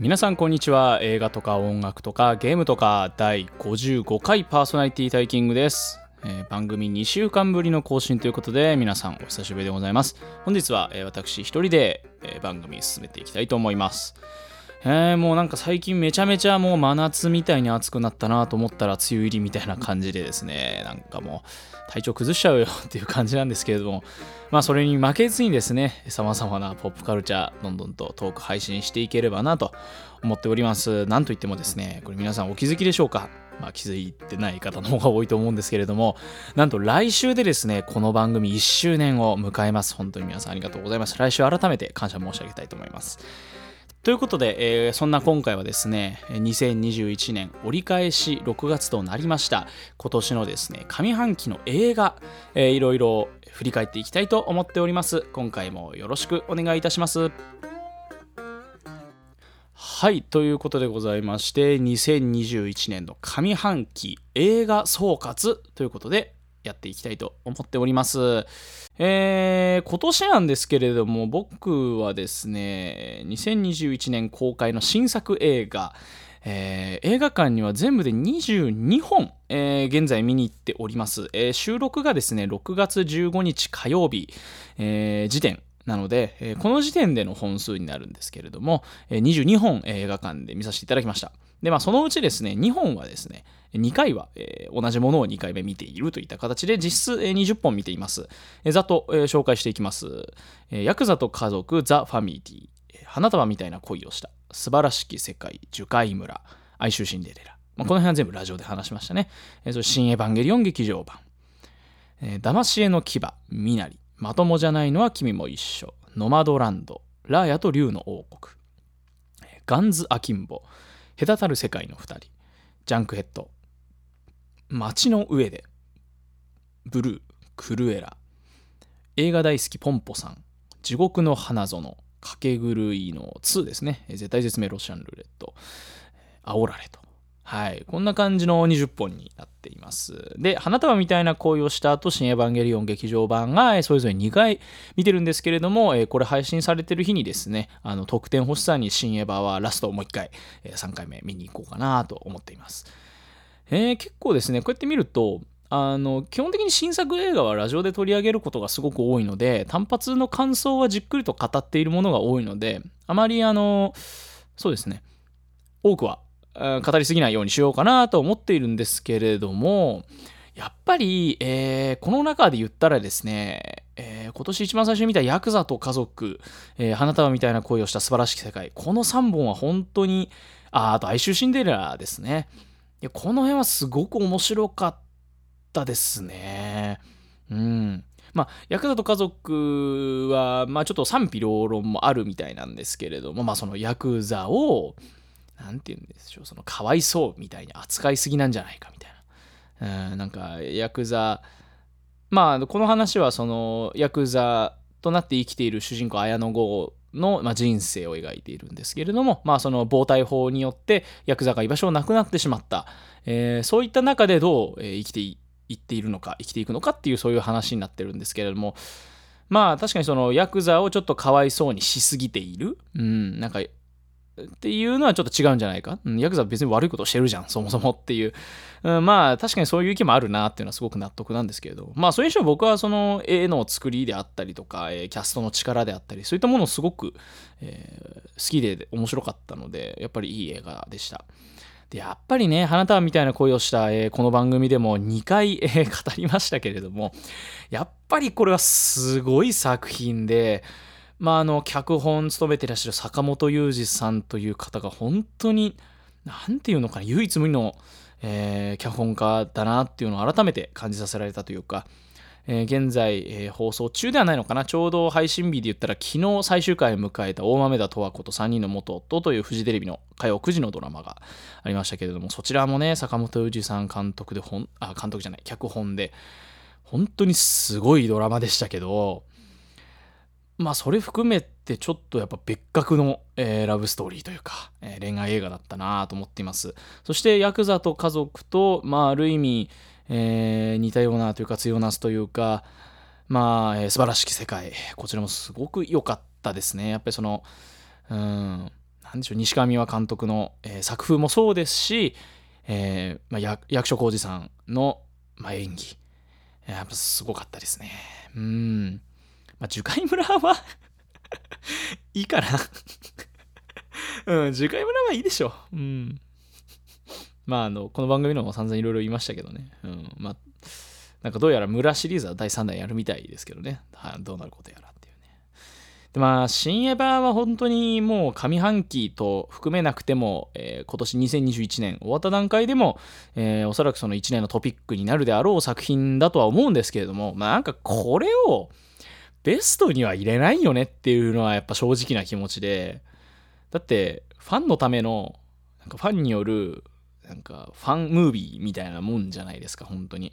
皆さんこんにちは。映画とか音楽とかゲームとか第55回パーソナリティタイキングです、えー、番組2週間ぶりの更新ということで皆さんお久しぶりでございます。本日は、えー、私一人で、えー、番組進めていきたいと思います。えー、もうなんか最近めちゃめちゃもう真夏みたいに暑くなったなと思ったら梅雨入りみたいな感じでですね、なんかもう体調崩しちゃうよっていう感じなんですけれども、まあそれに負けずにですね、様々なポップカルチャーどんどんとトーク配信していければなと思っております。なんといってもですね、これ皆さんお気づきでしょうかまあ、気づいてない方の方が多いと思うんですけれども、なんと来週でですね、この番組1周年を迎えます。本当に皆さんありがとうございます。来週改めて感謝申し上げたいと思います。ということで、えー、そんな今回はですね、2021年折り返し6月となりました、今年のですね、上半期の映画、えー、いろいろ振り返っていきたいと思っております。今回もよろしくお願いいたします。はい、ということでございまして、2021年の上半期映画総括ということで、やっていきたいと思っております。えー、今年なんですけれども、僕はですね、2021年公開の新作映画、えー、映画館には全部で22本、えー、現在見に行っております、えー、収録がですね、6月15日火曜日、時点なので、えこの時点での本数になるんですけれども、え22本映画館で見させていただきました。で、まあ、そのうちですね、2本はですね、2回は、えー、同じものを2回目見ているといった形で、実質、えー、20本見ています。えー、ざっと、えー、紹介していきます。えー、ヤクザと家族、ザ・ファミリー、花束みたいな恋をした、素晴らしき世界、樹海村、哀愁シンデレラ。まあ、この辺は全部ラジオで話しましたね。えー、そ新エヴァンゲリオン劇場版。えー、騙し絵の牙、ミナリ、まともじゃないのは君も一緒、ノマドランド、ラーヤと竜の王国、ガンズ・アキンボ、隔たる世界の2人。ジャンクヘッド。街の上で。ブルー。クルエラ。映画大好きポンポさん。地獄の花園。かけ狂いの2ですね。絶対絶命ロシアンルーレット。煽られと。はい。こんな感じの20本になっています。で、花束みたいな恋をした後、新エヴァンゲリオン劇場版がそれぞれ2回見てるんですけれどもえ、これ配信されてる日にですね、あの特典欲しさに新エヴァはラストをもう1回え、3回目見に行こうかなと思っています。えー、結構ですね、こうやって見ると、あの基本的に新作映画はラジオで取り上げることがすごく多いので単発の感想はじっくりと語っているものが多いのであまりあのそうですね多くは語りすぎないようにしようかなと思っているんですけれども、やっぱり、えー、この中で言ったらですね、えー、今年一番最初に見たヤクザと家族、えー、花束みたいな恋をした素晴らしき世界、この3本は本当に、ああと哀愁シンデレラですね。いやこの辺はすごく面白かったですね。うん。まあ、ヤクザと家族は、まあ、ちょっと賛否両論もあるみたいなんですけれども、まあ、そのヤクザを、何て言うんでしょうそのかわいそうみたいに扱いすぎなんじゃないかみたいな、うん、なんかヤクザまあこの話はそのヤクザとなって生きている主人公綾野剛の、まあ、人生を描いているんですけれども、まあ、その暴対法によってヤクザが居場所をなくなってしまった、えー、そういった中でどう、えー、生きていっているのか生きていくのかっていうそういう話になってるんですけれどもまあ確かにそのヤクザをちょっとかわいそうにしすぎている、うん、なんかっていうのはちょっと違うんじゃないか？ヤクザは別に悪いことをしてるじゃん、そもそもっていう。うん、まあ、確かにそういう意見もあるなっていうのはすごく納得なんですけれど、まあ、それにしても僕はその絵の作りであったりとか、えー、キャストの力であったり、そういったものをすごく、えー、好きで面白かったので、やっぱりいい映画でした。で、やっぱりね、花束みたいな声をした、えー、この番組でも2回、えー、語りましたけれども、やっぱりこれはすごい作品で、まあ、あの脚本務めてらっしゃる坂本雄二さんという方が本当に何て言うのかな唯一無二の、えー、脚本家だなっていうのを改めて感じさせられたというか、えー、現在、えー、放送中ではないのかなちょうど配信日で言ったら昨日最終回を迎えた大豆田十和子と3人の元夫というフジテレビの火曜9時のドラマがありましたけれどもそちらもね坂本雄二さん監督で本あ監督じゃない脚本で本当にすごいドラマでしたけどまあそれ含めてちょっとやっぱ別格の、えー、ラブストーリーというか、えー、恋愛映画だったなと思っています。そしてヤクザと家族と、まあある意味、えー、似たようなというか強なすというか、まあ、えー、素晴らしき世界。こちらもすごく良かったですね。やっぱりその、うん、なんでしょう西川美和監督の、えー、作風もそうですし、えーまあ、役所広司さんの、まあ、演技やっぱすごかったですねうんまあ樹海村は いいかな。うん樹海村はいいでしょ。うん。まああのこの番組のも散々いろいろ言いましたけどね。うん。まあなんかどうやら村シリーズは第3弾やるみたいですけどね、はどうなることやらっていうね。でまあ、新エヴァは本当にもう上半期と含めなくても、えー、今年2021年終わった段階でも、えー、おそらくその1年のトピックになるであろう作品だとは思うんですけれども、まあなんかこれをベストには入れないよねっていうのはやっぱ正直な気持ちで、だってファンのための、なんかファンによる、なんかファンムービーみたいなもんじゃないですか、本当に。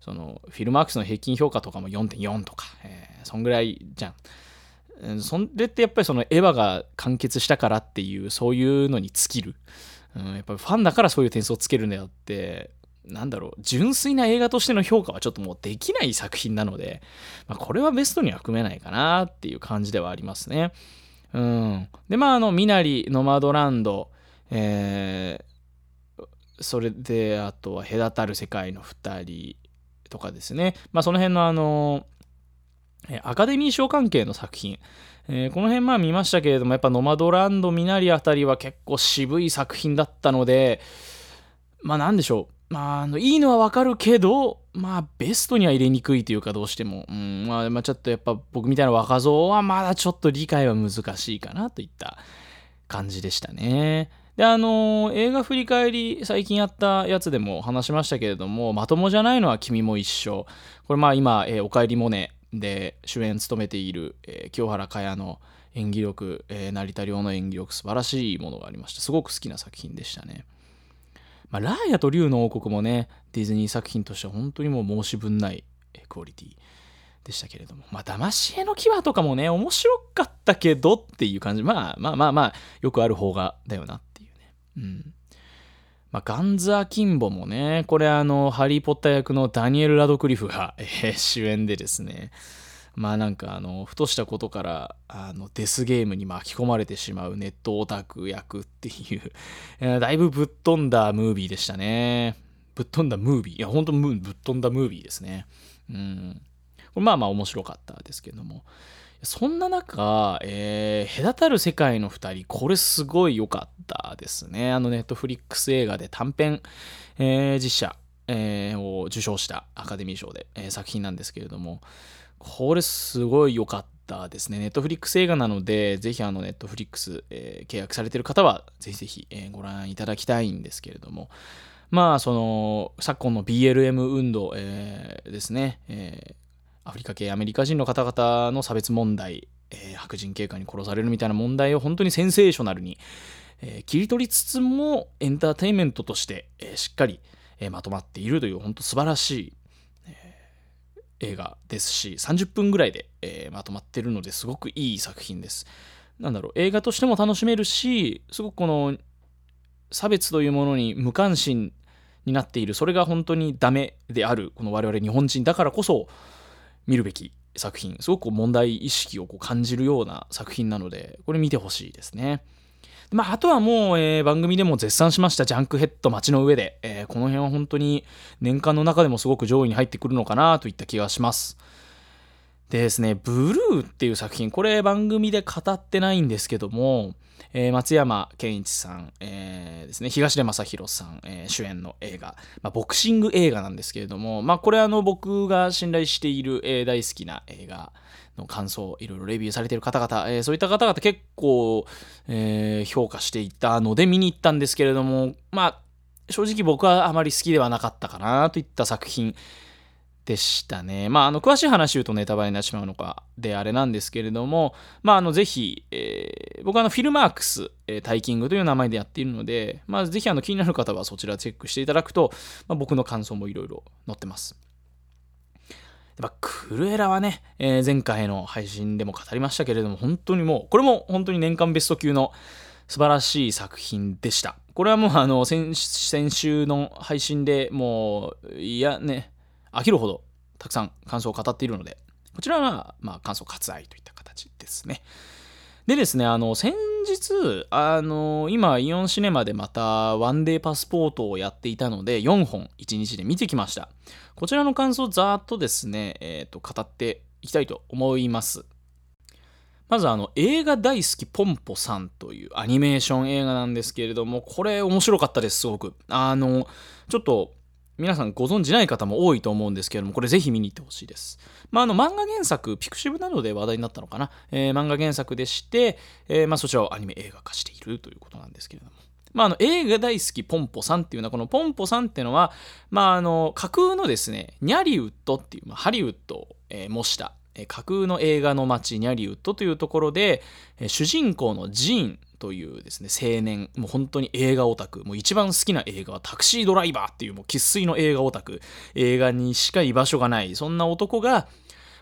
そのフィルマークスの平均評価とかも4.4とか、えー、そんぐらいじゃん。それってやっぱりそのエヴァが完結したからっていうそういうのに尽きる、うん、やっぱりファンだからそういう点数をつけるんであってなんだろう純粋な映画としての評価はちょっともうできない作品なので、まあ、これはベストには含めないかなっていう感じではありますね。うん、でまああのミナリノマドランド、えー、それであとは隔たる世界の2人とかですね、まあ、その辺のあのアカデミー賞関係の作品、えー、この辺まあ見ましたけれどもやっぱノマドランドミナリあたりは結構渋い作品だったのでまあなんでしょう。まあ、あのいいのはわかるけど、まあ、ベストには入れにくいというか、どうしても。うん、まあ、まあ、ちょっとやっぱ僕みたいな若造はまだちょっと理解は難しいかなといった感じでしたね。で、あのー、映画振り返り、最近やったやつでも話しましたけれども、まともじゃないのは君も一緒。これまあ今、えー、おかえりモネで主演務めている、えー、清原果耶の演技力、えー、成田凌の演技力、素晴らしいものがありました。すごく好きな作品でしたね。まあ、ラーヤと竜の王国もね、ディズニー作品としては本当にもう申し分ないクオリティでしたけれども、まあ、騙し絵の牙とかもね、面白かったけどっていう感じ、まあまあまあまあ、よくある方がだよなっていうん。まあ、ガンズ・アキンボもね、これあの、ハリー・ポッター役のダニエル・ラドクリフが、えー、主演でですね、まあなんかあの、ふとしたことから、あの、デスゲームに巻き込まれてしまうネットオタク役っていう、だいぶぶっ飛んだムービーでしたね。ぶっ飛んだムービー？いや、ほんとぶっ飛んだムービーですね。うん。これまあまあ面白かったですけども。そんな中、えー、隔たる世界の2人、これすごい良かったですね。あのネットフリックス映画で短編、えー、実写、えー、を受賞したアカデミー賞で、えー、作品なんですけれども、これすごい良かったですね。ネットフリックス映画なので、ぜひあのネットフリックス、えー、契約されてる方は、ぜひぜひ、えー、ご覧いただきたいんですけれども、まあ、その、昨今の BLM 運動、えー、ですね、えー、アフリカ系アメリカ人の方々の差別問題、えー、白人警官に殺されるみたいな問題を本当にセンセーショナルに、えー、切り取りつつもエンターテインメントとして、えー、しっかり、えまとまっているという本当素晴らしい、映画ですし30分ぐらいで、えまとまってるのですごくいい作品です。なんだろう映画としても楽しめるしすごくこの差別というものに無関心になっているそれが本当にダメであるこの我々日本人だからこそ見るべき作品すごく問題意識をこう感じるような作品なのでこれ見てほしいですね。まあ、あとはもう、えー、番組でも絶賛しましたジャンクヘッド街の上で、えー、この辺は本当に年間の中でもすごく上位に入ってくるのかなといった気がします。でですね、ブルーっていう作品、これ番組で語ってないんですけども、えー、松山健一さん、えー、ですね、東出正宏さん、えー、主演の映画、まあ、ボクシング映画なんですけれども、まあ、これあの僕が信頼している、え、大好きな映画の感想、いろいろレビューされている方々、えー、そういった方々結構、えー、評価していたので見に行ったんですけれども、まあ、正直僕はあまり好きではなかったかなといった作品でしたね。まあ、あの、詳しい話言うとネタバレになってしまうのかであれなんですけれども、まあ、あの、ぜひ、えー、僕はあの、フィルマークス、えー、タイキングという名前でやっているので、まあ、ぜひあの、気になる方はそちらチェックしていただくと、まあ、僕の感想もいろいろ載ってます。やっぱクルエラはね、えー、前回の配信でも語りましたけれども、本当にもう、これも本当に年間ベスト級の素晴らしい作品でした。これはもうあの先週の配信でもう、いやね、飽きるほどたくさん感想を語っているので、こちらは、まあ、感想割愛といった形ですね。でですね、あの、先日、あの、今、イオンシネマでまたワンデーパスポートをやっていたので、4本1日で見てきました。こちらの感想ざーっとですね、えっ、ー、と、語っていきたいと思います。まずあの映画大好きポンポさんというアニメーション映画なんですけれども、これ面白かったです、すごく。あの、ちょっと皆さんご存じない方も多いと思うんですけれども、これぜひ見に行ってほしいです。まあ、あの漫画原作、ピクシブなどで話題になったのかな、えー、漫画原作でして、えー、まあ、そちらをアニメ映画化しているということなんですけれども。まあ、あの映画大好きポンポさんっていうのは、このポンポさんっていうのは、まあ、あの架空のですね、ニャリウッドっていう、まあ、ハリウッドを、え、模した架空の映画の街ニャリウッドというところで、主人公のジーンというですね、青年、もう本当に映画オタク、もう一番好きな映画はタクシードライバーっていうもう生粋の映画オタク、映画にしか居場所がない、そんな男が、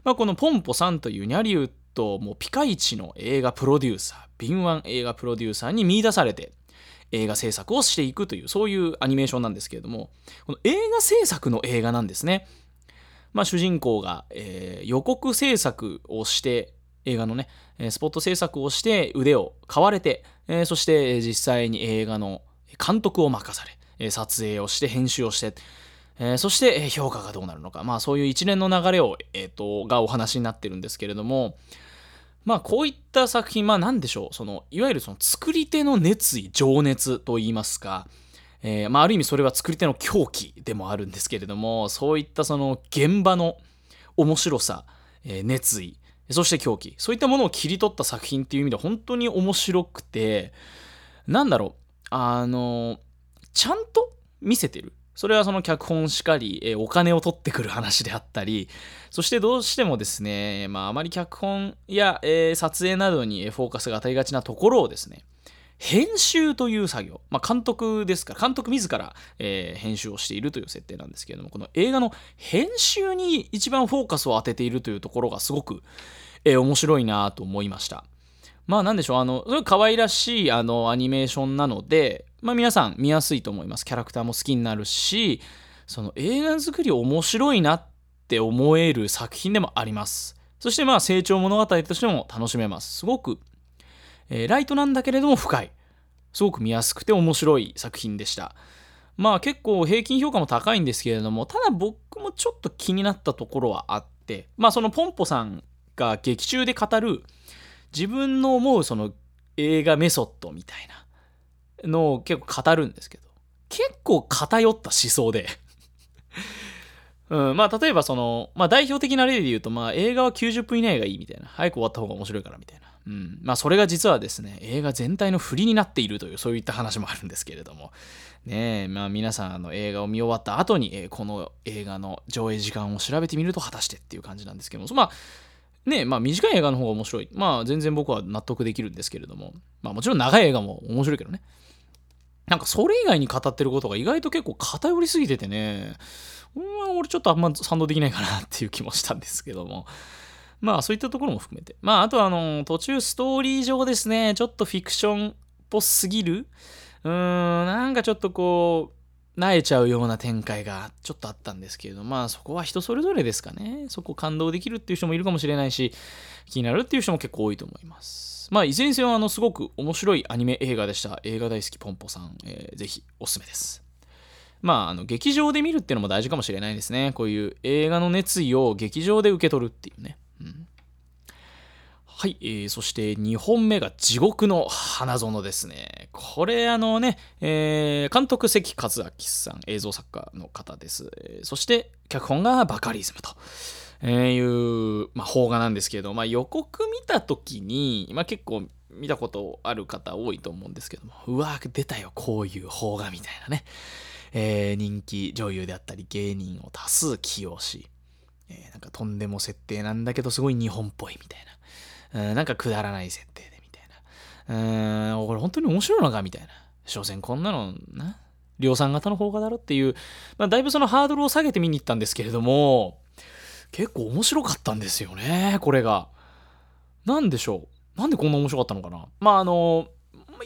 まあ、このポンポさんというニャリウッド、もうピカイチの映画プロデューサー、敏腕映画プロデューサーに見出されて、映画制作をしていくという、そういうアニメーションなんですけれども、この映画制作の映画なんですね。まあ、主人公が、えー、予告制作をして、映画のね、スポット制作をして腕を買われて、そして実際に映画の監督を任され、撮影をして編集をして、えー、そして評価がどうなるのか、まあそういう一連の流れを、えーと、がお話になってるんですけれども、まあこういった作品、まあ何でしょう、そのいわゆるその作り手の熱意、情熱といいますか、えー、まあある意味それは作り手の狂気でもあるんですけれども、そういったその現場の面白さ、えー、熱意、そして狂気。そういったものを切り取った作品っていう意味で本当に面白くてなんだろう。あのちゃんと見せてる。それはその脚本しかり、えお金を取ってくる話であったりそしてどうしてもですね、まあ、あまり脚本や、え、撮影などにフォーカスが当たりがちなところをですね編集という作業、まあ、監督ですから監督自ら、えー、編集をしているという設定なんですけれどもこの映画の編集に一番フォーカスを当てているというところがすごく、えー、面白いなと思いました。まあなんでしょう。あのそれ可愛らしいあのアニメーションなので、まあ、皆さん見やすいと思います。キャラクターも好きになるしその映画作り面白いなって思える作品でもあります。そしてまあ成長物語としても楽しめます。すごくえー、ライトなんだけれども深い。すごく見やすくて面白い作品でした。まあ結構平均評価も高いんですけれども、ただ僕もちょっと気になったところはあって、まあそのポンポさんが劇中で語る自分の思うその映画メソッドみたいなのを結構語るんですけど、結構偏った思想で うん、まあ例えばその、まあ代表的な例で言うと、まあ映画は90分以内がいいみたいな。早く終わった方が面白いからみたいな。うん、まあそれが実はですね映画全体の振りになっているというそういった話もあるんですけれどもねえまあ皆さんの映画を見終わった後に、えー、この映画の上映時間を調べてみると果たしてっていう感じなんですけどもまあねまあ短い映画の方が面白い。まあ全然僕は納得できるんですけれども。まあもちろん長い映画も面白いけどね。なんかそれ以外に語ってることが意外と結構偏りすぎててね、うん、俺ちょっとあんま賛同できないかなっていう気もしたんですけども。まあそういったところも含めて。まああとあの、途中ストーリー上ですね、ちょっとフィクションっぽすぎる。うーん、なんかちょっとこう、萎えちゃうような展開がちょっとあったんですけれど、まあそこは人それぞれですかね。そこ感動できるっていう人もいるかもしれないし、気になるっていう人も結構多いと思います。まあいずれにせよあのすごく面白いアニメ映画でした。映画大好きポンポさん、えー、ぜひおすすめです。まあ、あの劇場で見るっていうのも大事かもしれないですね。こういう映画の熱意を劇場で受け取るっていうね。うんはい、えー、そして2本目が地獄の花園ですね。これあのね、えー、監督関和明さん、映像作家の方です。え、そして脚本がバカリズムと。えいう、まあ、邦画なんですけど、まあ、予告見た時に、まあ、結構見たことある方多いと思うんですけども、うわー出たよ、こういう邦画みたいなね。えー、人気女優であったり芸人を多数起用し、えー、なんかとんでも設定なんだけどすごい日本っぽいみたいな。うん、なんかくだらない設定でみたいな。うん、これ本当に面白いのかみたいな。所詮こんなのな、量産型の方がだろっていう、まあ、だいぶそのハードルを下げて見に行ったんですけれども、結構面白かったんですよね、これが。なんでしょう。なんでこんな面白かったのかな。まああの、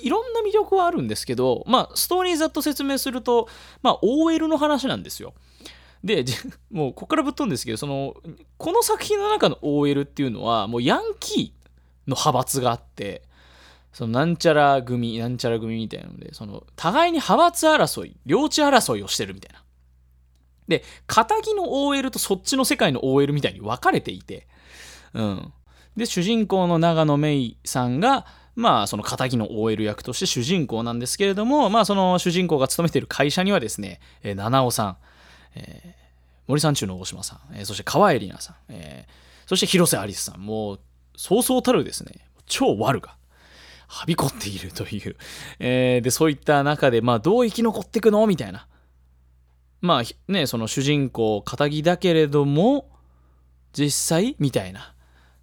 いろんな魅力はあるんですけど、まあ、ストーリーざっと説明すると、まあ、OL の話なんですよ。で、もうここからぶっ飛んですけど、その、この作品の中の OL っていうのは、もうヤンキーー派閥があってそのなんちゃら組なんちゃら組みたいなのでその互いに派閥争い領地争いをしてるみたいな。で片木の OL とそっちの世界の OL みたいに分かれていてうん。で主人公の長野芽衣さんがまあその敵の OL 役として主人公なんですけれどもまあその主人公が勤めている会社にはですね、えー、七尾さん、えー、森三中の大島さん、えー、そして川栄里奈さん、えー、そして広瀬アリスさん。もうそうそうたるですね。超悪が。はびこっているという、えー、でそういった中でまあどう生き残っていくの？みたいな。まあねその主人公敵だけれども実際？みたいな。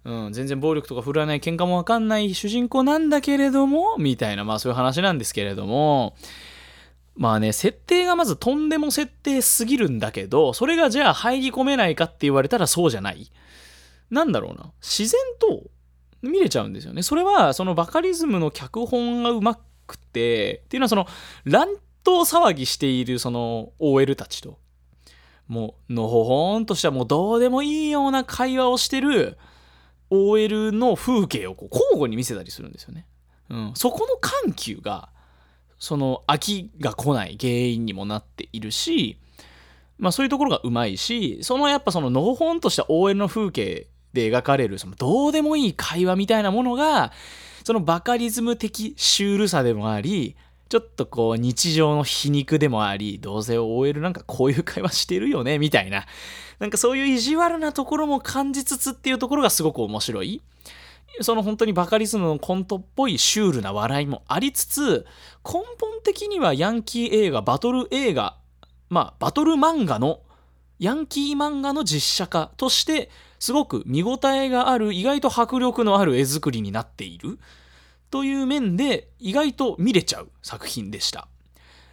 うん、全然暴力とか振るわない喧嘩もわかんない主人公なんだけれどもみたいな。まあそういう話なんですけれども。まあね設定がまずとんでも設定すぎるんだけどそれがじゃあ入り込めないかって言われたらそうじゃない。なんだろうな。自然と見れちゃうんですよね。それはそのバカリズムの脚本がうまくてっていうのはその乱闘騒ぎしているその OL たちともうのほほんとしたもうどうでもいいような会話をしてる OL の風景をこう交互に見せたりするんですよね。うん、そこの緩急がその飽きが来ない原因にもなっているし、まあ、そういうところがうまいしそのやっぱそののほほんとした OL の風景で描かれるそのどうでもいい会話みたいなものがそのバカリズム的シュールさでもありちょっとこう日常の皮肉でもありどうせ OL なんかこういう会話してるよねみたいななんかそういう意地悪なところも感じつつっていうところがすごく面白い。その本当にバカリズムのコントっぽいシュールな笑いもありつつ、根本的にはヤンキー映画、バトル映画、まあ、バトル漫画の、ヤンキー漫画の実写化として、すごく見応えがある、意外と迫力のある絵作りになっている。という面で、意外と見れちゃう作品でした。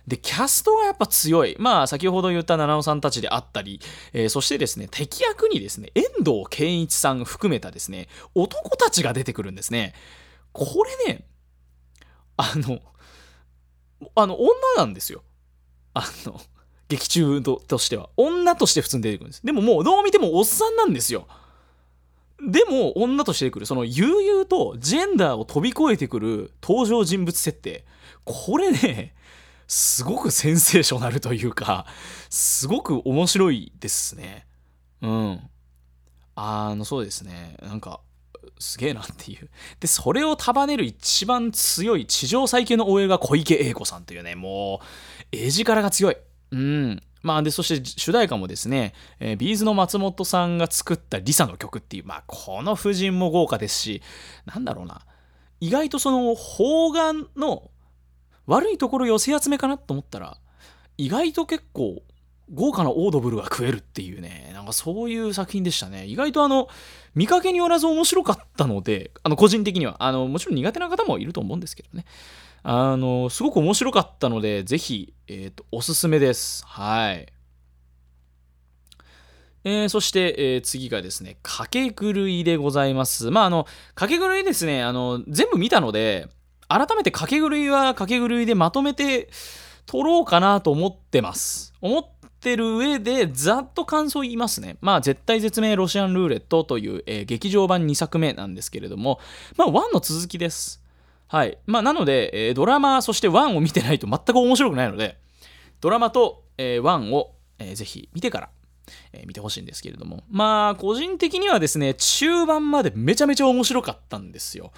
で、キャストがやっぱ強い。まあ、先ほど言った七尾さんたちであったり、えー、そしてですね、敵役にですね、遠藤健一さん含めたですね、男たちが出てくるんですね。これね、あの、あの、女なんですよ。あの、劇中としては。女として普通に出てくるんです。でももう、どう見てもおっさんなんですよ。でも、女として出てくる。その、悠々とジェンダーを飛び越えてくる登場人物設定。これね、すごくセンセーショナルというか、すごく面白いですね。うん。あの、そうですね。なんか、すげえなっていう。で、それを束ねる一番強い地上最強の OL が小池栄子さんというね、もう、絵力が強い。うん。まあ、で、そして主題歌もですね、えー、ビーズの松本さんが作ったリサの曲っていう、まあ、この夫人も豪華ですし、なんだろうな。意外とその、方眼の悪いところ寄せ集めかなと思ったら意外と結構豪華なオードブルが食えるっていうねなんかそういう作品でしたね意外とあの見かけによらず面白かったのであの個人的にはあのもちろん苦手な方もいると思うんですけどねあのすごく面白かったのでぜひ、えーと、おすすめですはいえー、そして、えー、次がですね、かけ狂いでございます。まあ、あの、かけ狂いですね、あの、全部見たので、改めて掛け狂いは掛け狂いでまとめて撮ろうかなと思ってます。思ってる上でざっと感想言いますね。まあ絶対絶命ロシアンルーレットという、えー、劇場版2作目なんですけれども、まあ1の続きです。はい。まあなので、えー、ドラマそして1を見てないと全く面白くないので、ドラマと、えー、1を、えー、ぜひ見てから、えー、見てほしいんですけれども。まあ個人的にはですね、中盤までめちゃめちゃ面白かったんですよ。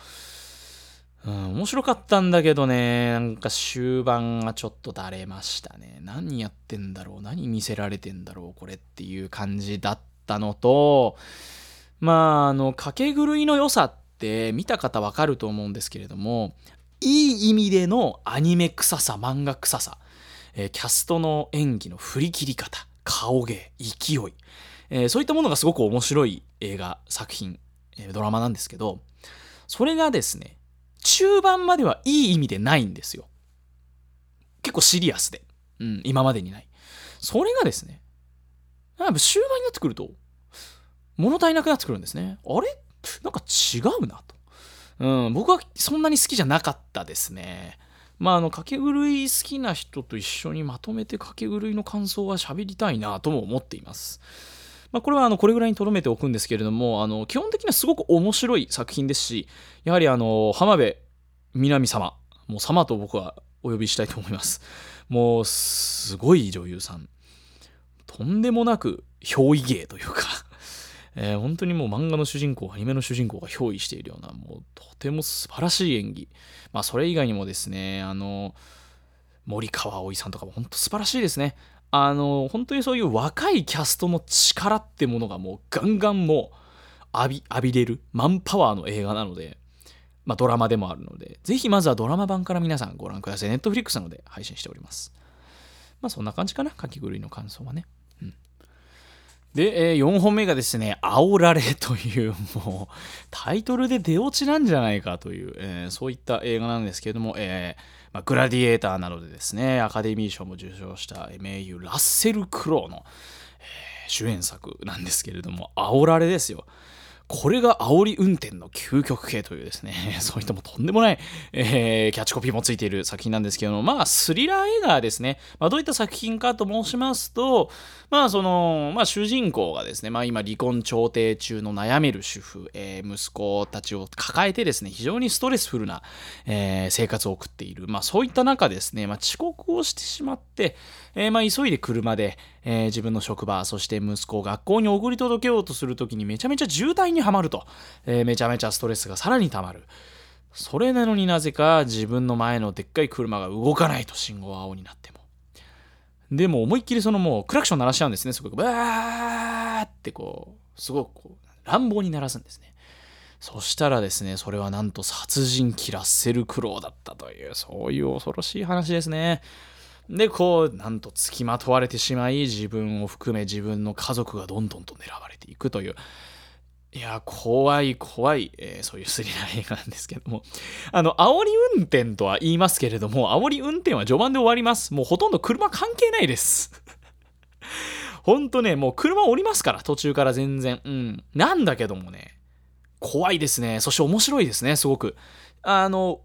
うん、面白かったんだけどね、なんか終盤がちょっとだれましたね。何やってんだろう何見せられてんだろうこれっていう感じだったのと、まあ、あの、掛け狂いの良さって見た方わかると思うんですけれども、いい意味でのアニメ臭さ、漫画臭さ、えー、キャストの演技の振り切り方、顔芸、勢い、えー、そういったものがすごく面白い映画、作品、えー、ドラマなんですけど、それがですね、中盤まではいい意味でないんですよ。結構シリアスで。うん、今までにない。それがですね、終盤になってくると、物足りなくなってくるんですね。あれ？なんか違うなと。うん、僕はそんなに好きじゃなかったですね。まあ、あの、掛け狂い好きな人と一緒にまとめて掛け狂いの感想は喋りたいなとも思っています。まあ、これはあのこれぐらいにとどめておくんですけれどもあの基本的にはすごく面白い作品ですしやはりあの浜辺美波様もう様と僕はお呼びしたいと思いますもうすごい女優さんとんでもなく憑依芸というかえー、本当にもう漫画の主人公、アニメの主人公が憑依しているような、もうとても素晴らしい演技。まあ、それ以外にもですね、あの、森川葵さんとかも本当素晴らしいですね。あの、本当にそういう若いキャストの力ってものがもうガンガンもう浴び、浴びれる、マンパワーの映画なので、まあ、ドラマでもあるので、ぜひまずはドラマ版から皆さんご覧ください。ネットフリックスなので配信しております。まあ、そんな感じかな、かき狂いの感想はね。うんで、えー、4本目がですね、煽られという、もう、タイトルで出落ちなんじゃないかという、えー、そういった映画なんですけれども、えーまあ、グラディエーターなどでですね、アカデミー賞も受賞した名優ラッセル・クロウの、え、主演作なんですけれども、煽られですよ。これが煽り運転の究極系というですね、そういったもとんでもない、えー、キャッチコピーもついている作品なんですけども、まあ、スリラー映画ですね。まあ、どういった作品かと申しますと、まあ、その、まあ、主人公がですね、まあ、今、離婚調停中の悩める主婦、えー、息子たちを抱えてですね、非常にストレスフルな、えー、生活を送っている。まあ、そういった中ですね、まあ、遅刻をしてしまって、えー、まあ、急いで車で、えー、自分の職場、そして息子を学校に送り届けようとするときにめちゃめちゃ渋滞にはまると、えー、めちゃめちゃストレスがさらにたまる。それなのになぜか自分の前のでっかい車が動かないと信号は青になっても。でも思いっきりそのもうクラクション鳴らしちゃうんですね。すごくバーってこう、すごくこう乱暴に鳴らすんですね。そしたらですね、それはなんと殺人鬼ラッセル・クロウだったという、そういう恐ろしい話ですね。で、こう、なんと付きまとわれてしまい、自分を含め自分の家族がどんどんと狙われていくという、いや、怖い怖い、えー、そういうスリラー映画なんですけども。あの、煽り運転とは言いますけれども、煽り運転は序盤で終わります。もうほとんど車関係ないです。ほんとね、もう車降りますから、途中から全然。うん。なんだけどもね、怖いですね。そして面白いですね、すごく。あの、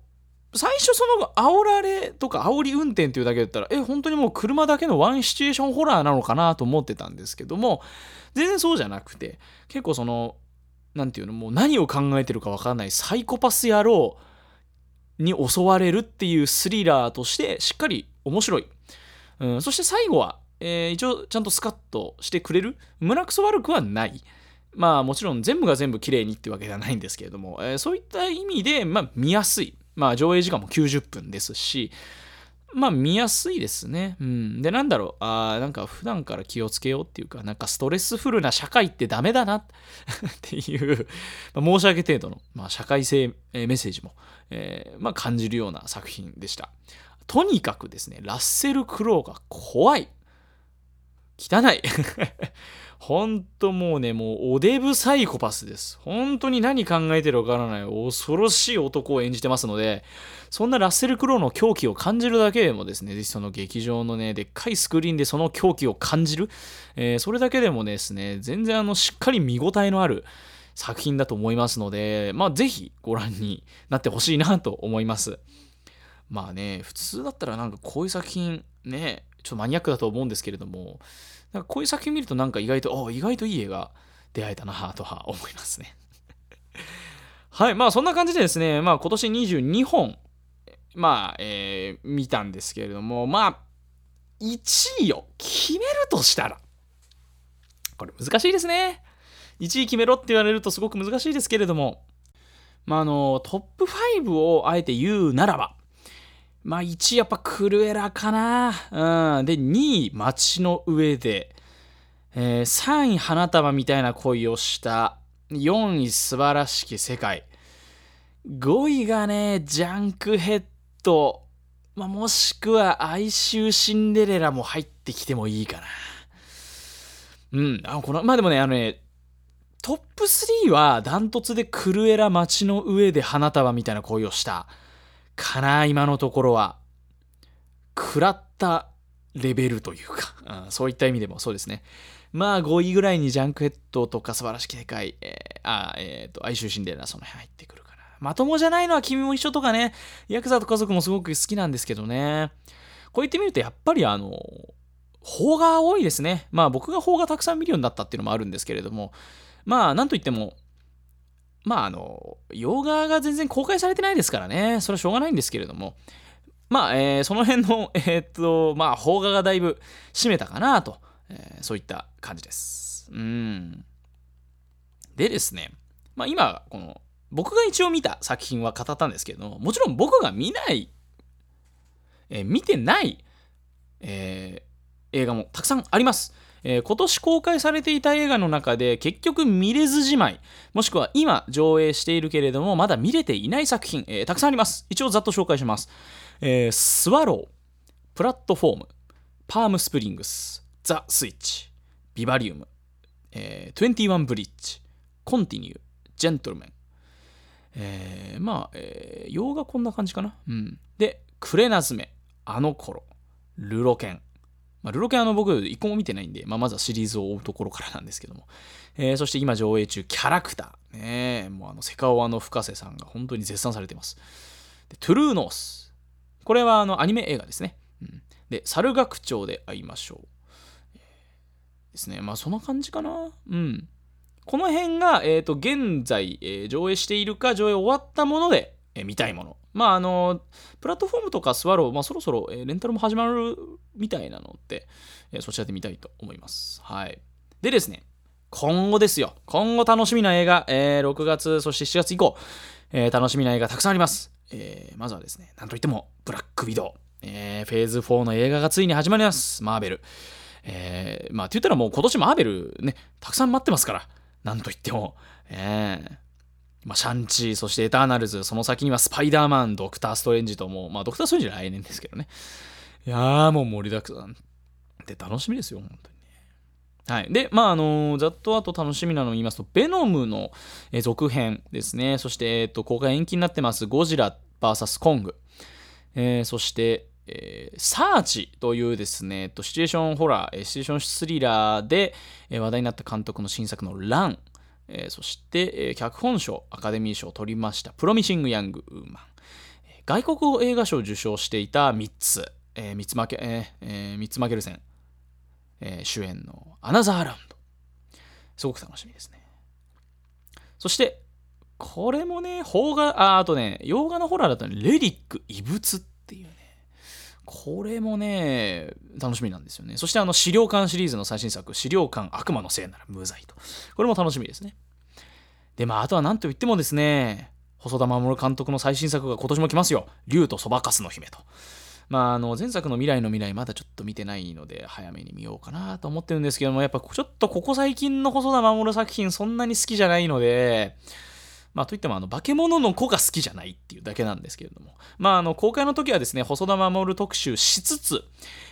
最初その煽られとか煽り運転っていうだけだったら、え、本当にもう車だけのワンシチュエーションホラーなのかなと思ってたんですけども、全然そうじゃなくて、結構その、何て言うの、もう何を考えてるかわからないサイコパス野郎に襲われるっていうスリラーとしてしっかり面白い。うん、そして最後は、えー、一応ちゃんとスカッとしてくれる。胸くそ悪くはない。まあもちろん全部が全部綺麗にってわけではないんですけれども、えー、そういった意味で、まあ見やすい。まあ上映時間も90分ですし、まあ見やすいですね。うん。で、なんだろう。ああ、なんか普段から気をつけようっていうか、なんかストレスフルな社会ってダメだな っていう、まあ、申し訳程度の、まあ、社会性、えー、メッセージも、えー、まあ、感じるような作品でした。とにかくですね、ラッセル・クロウが怖い。汚い。ほんともうね、もうおデブサイコパスです。本当に何考えてるかわからない恐ろしい男を演じてますので、そんなラッセル・クロウの狂気を感じるだけでもですね、ぜひその劇場のね、でっかいスクリーンでその狂気を感じる、えー、それだけでもですね、全然あの、しっかり見応えのある作品だと思いますので、まあぜひご覧になってほしいなと思います。まあね、普通だったらなんかこういう作品ね、ちょっとマニアックだと思うんですけれども、なんかこういう作品見るとなんか意外と、あ意外といい映画出会えたなとは思いますね はい、まあそんな感じでですね、まあ今年22本、まあ、えー、見たんですけれども、まあ、1位を決めるとしたら、これ難しいですね。1位決めろって言われるとすごく難しいですけれども、まあ、あの、トップ5をあえて言うならば、まあ1位やっぱクルエラかな。うん。で、2位街の上で、えー、3位花束みたいな恋をした。4位素晴らしき世界。5位がね、ジャンクヘッド。まあ、もしくは哀愁シンデレラも入ってきてもいいかな。うん。あ、この、まあでもね、あのね、トップ3はダントツでクルエラ街の上で花束みたいな恋をした。かな、今のところは。食らったレベルというか、うん、そういった意味でもそうですね。まあ5位ぐらいにジャンクヘッドとか素晴らしき世界、えー、あ、えっ、ー、と、哀愁シンデレラその辺入ってくるかな。まともじゃないのは君も一緒とかね、ヤクザと家族もすごく好きなんですけどね。こう言ってみるとやっぱりあの、邦画多いですね。まあ僕が邦画たくさん見るようになったっていうのもあるんですけれども、まあなんといっても、まああの、洋画が全然公開されてないですからね、それはしょうがないんですけれども、まあ、えー、その辺の、えー、っと、まあ、邦画がだいぶ占めたかなと、えー、そういった感じです。うん。でですね、まあ今、この、僕が一応見た作品は語ったんですけれども、もちろん僕が見ない、えー、見てない、えー、映画もたくさんあります。えー、今年公開されていた映画の中で結局見れずじまい、もしくは今上映しているけれどもまだ見れていない作品、えー、たくさんあります。一応ざっと紹介します。えー、スワロー、プラットフォーム、パームスプリングス、ザ・スイッチ、ビバリウム、えー、21ブリッジ、コンティニュー、ジェントルメン。えー、まあ、えー、洋画こんな感じかな。うん。で、クレナズメ、あの頃、ルロケン。まあ、ルロケンあの僕一個も見てないんで、まあ、まずはシリーズを追うところからなんですけども。えー、そして今上映中、キャラクター。ねもうあの、セカオワの深瀬さんが本当に絶賛されています。でトゥルーノース。これはあのアニメ映画ですね。うん、で、猿楽長で会いましょう。ですね。まあそんな感じかな。うん。この辺が、えっ、ー、と、現在、えー、上映しているか、上映終わったもので、え、見たいもの。まあ、あの、プラットフォームとかスワロー、まあ、そろそろ、えレンタルも始まるみたいなので、えそちらで見たいと思います。はい。でですね、今後ですよ。今後楽しみな映画、え6月、そして7月以降、え楽しみな映画たくさんあります。えまずはですね、なんといっても、ブラックビドウ。えフェーズ4の映画がついに始まります。マーベル。えー、まあ、って言ったらもう今年マーベルね、たくさん待ってますから、なんと言っても、えー、まあ、シャンチー、そしてエターナルズ、その先にはスパイダーマン、ドクター・ストレンジとも、まあ、ドクター・ストレンジは来年ですけどね。いやー、もう盛りだくさん。で、楽しみですよ、本当に。はい。で、まあ、あのー、ざっとあと楽しみなのを言いますと、ベノムの、続編ですね。そして、えっ、と、公開延期になってます、ゴジラ VS コング。えー、そして、えー、サーチというですね、えっとシチュエーションホラー、シチュエーションスリラーで話題になった監督の新作のラン、えー、そして、脚本賞、アカデミー賞を取りました、プロミシング・ヤング・ウーマン。外国語映画賞を受賞していた3つ、えー、三つ負け、えー、三つ負ける戦、えー、主演のアナザーラウンド。すごく楽しみですね。そして、これもね、邦画、あ、あとね、洋画のホラーだとね、レリック、異物っていうね、これもね、楽しみなんですよね。そしてあの、資料館シリーズの最新作、資料館悪魔のせいなら無罪と。これも楽しみですね。で、まあ、あとは何と言ってもですね、細田守監督の最新作が今年も来ますよ。竜とそばかすの姫と。まあ、あの、前作の未来の未来、まだちょっと見てないので、早めに見ようかなと思ってるんですけども、やっぱちょっとここ最近の細田守作品そんなに好きじゃないので、まあ、といっても、あの、化け物の子が好きじゃないっていうだけなんですけれども。まあ、あの、公開の時はですね、細田守特集しつつ、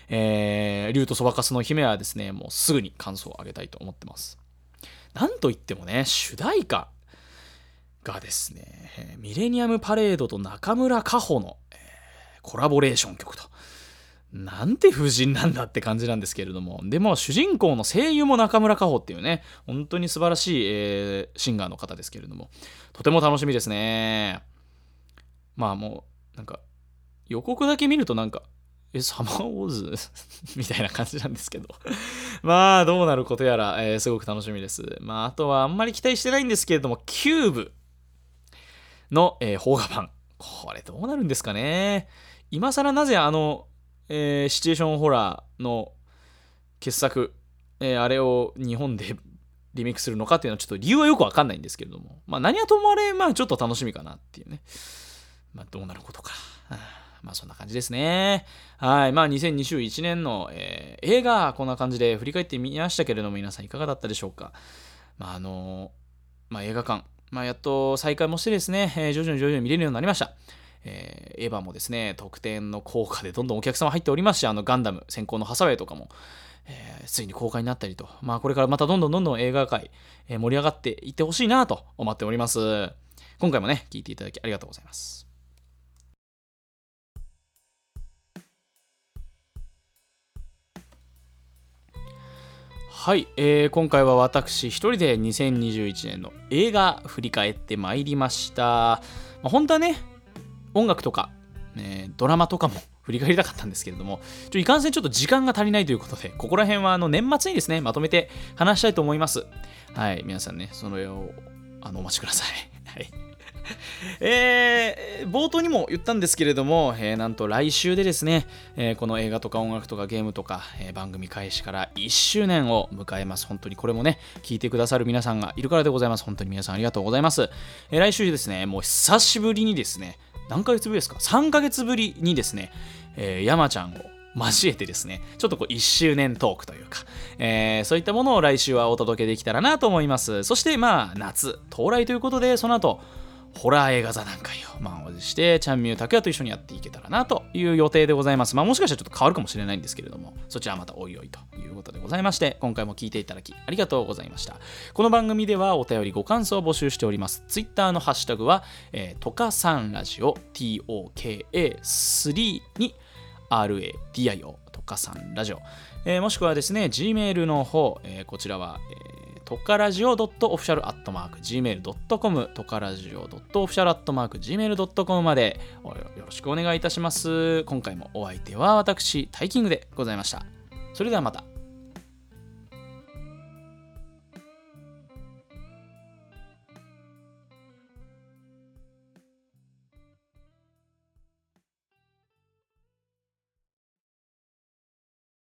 えー、竜とそばかすの姫はですね、もうすぐに感想を上げたいと思ってます。なんといってもね、主題歌がですね、ミレニアムパレードと中村佳穂の、えー、コラボレーション曲と。なんて風神なんだって感じなんですけれども、でも主人公の声優も中村佳穂っていうね、本当に素晴らしい、えー、シンガーの方ですけれども、とても楽しみですね。まあもう、なんか、予告だけ見るとなんか、え、サマーウォーズ？みたいな感じなんですけど まあ、どうなることやら、えー、すごく楽しみです。まあ、あとはあんまり期待してないんですけれども、キューブの、えー、邦画版。これどうなるんですかね。今更なぜあの、えー、シチュエーションホラーの傑作、えー、あれを日本で リメイクするのかっていうのはちょっと理由はよくわかんないんですけれども、まあ何はともあれ、まあちょっと楽しみかなっていうね。まあどうなることか。まあそんな感じですね。はい。まあ2021年の、えー、映画、こんな感じで振り返ってみましたけれども、皆さんいかがだったでしょうか。まああのまあ映画館、まあやっと再開もしてですね、えー、徐々に徐々に見れるようになりました。えー、エヴァもですね、特典の効果でどんどんお客様入っておりますし、あのガンダム、先行のハサウェイとかも、えー、ついに公開になったりと、まあこれからまたどんどんどんどん映画界、えー、盛り上がっていってほしいなと思っております。今回もね、聞いていただきありがとうございます。はい、えー、今回は私一人で2021年の映画振り返ってまいりました。まあ、本当はね、音楽とか、えー、ドラマとかも 振り返りたかったんですけれども、ちょいかんせんちょっと時間が足りないということで、ここら辺はあの年末にですね、まとめて話したいと思います。はい、皆さんね、それをあのお待ちください。はい。えー、冒頭にも言ったんですけれども、えー、なんと来週でですね、えー、この映画とか音楽とかゲームとか、え番組開始から1周年を迎えます。本当にこれもね、聞いてくださる皆さんがいるからでございます。本当に皆さんありがとうございます。え来週ですね、もう久しぶりにですね、何ヶ月ぶりですか ?3 ヶ月ぶりにですね、え山ちゃんを交えてですね、ちょっとこう1周年トークというか、えー、そういったものを来週はお届けできたらなと思います。そしてまあ夏到来ということで、その後、ホラー映画座談会を満を持して、チャンミュー拓也と一緒にやっていけたらなという予定でございます。まあもしかしたらちょっと変わるかもしれないんですけれども、そちらはまたおいおいということでございまして、今回も聞いていただきありがとうございました。この番組ではお便りご感想を募集しております。Twitter のハッシュタグは、えー、トカさんラジオ TOKA3 に RADIO トカさんラジオ、えー、もしくはですね、Gmail の方、えー、こちらは、えートカラジオ .official.gmail.com トカラジオ .official.gmail.com までよろしくお願いいたします。今回もお相手は私、タイキングでございました。それではまた。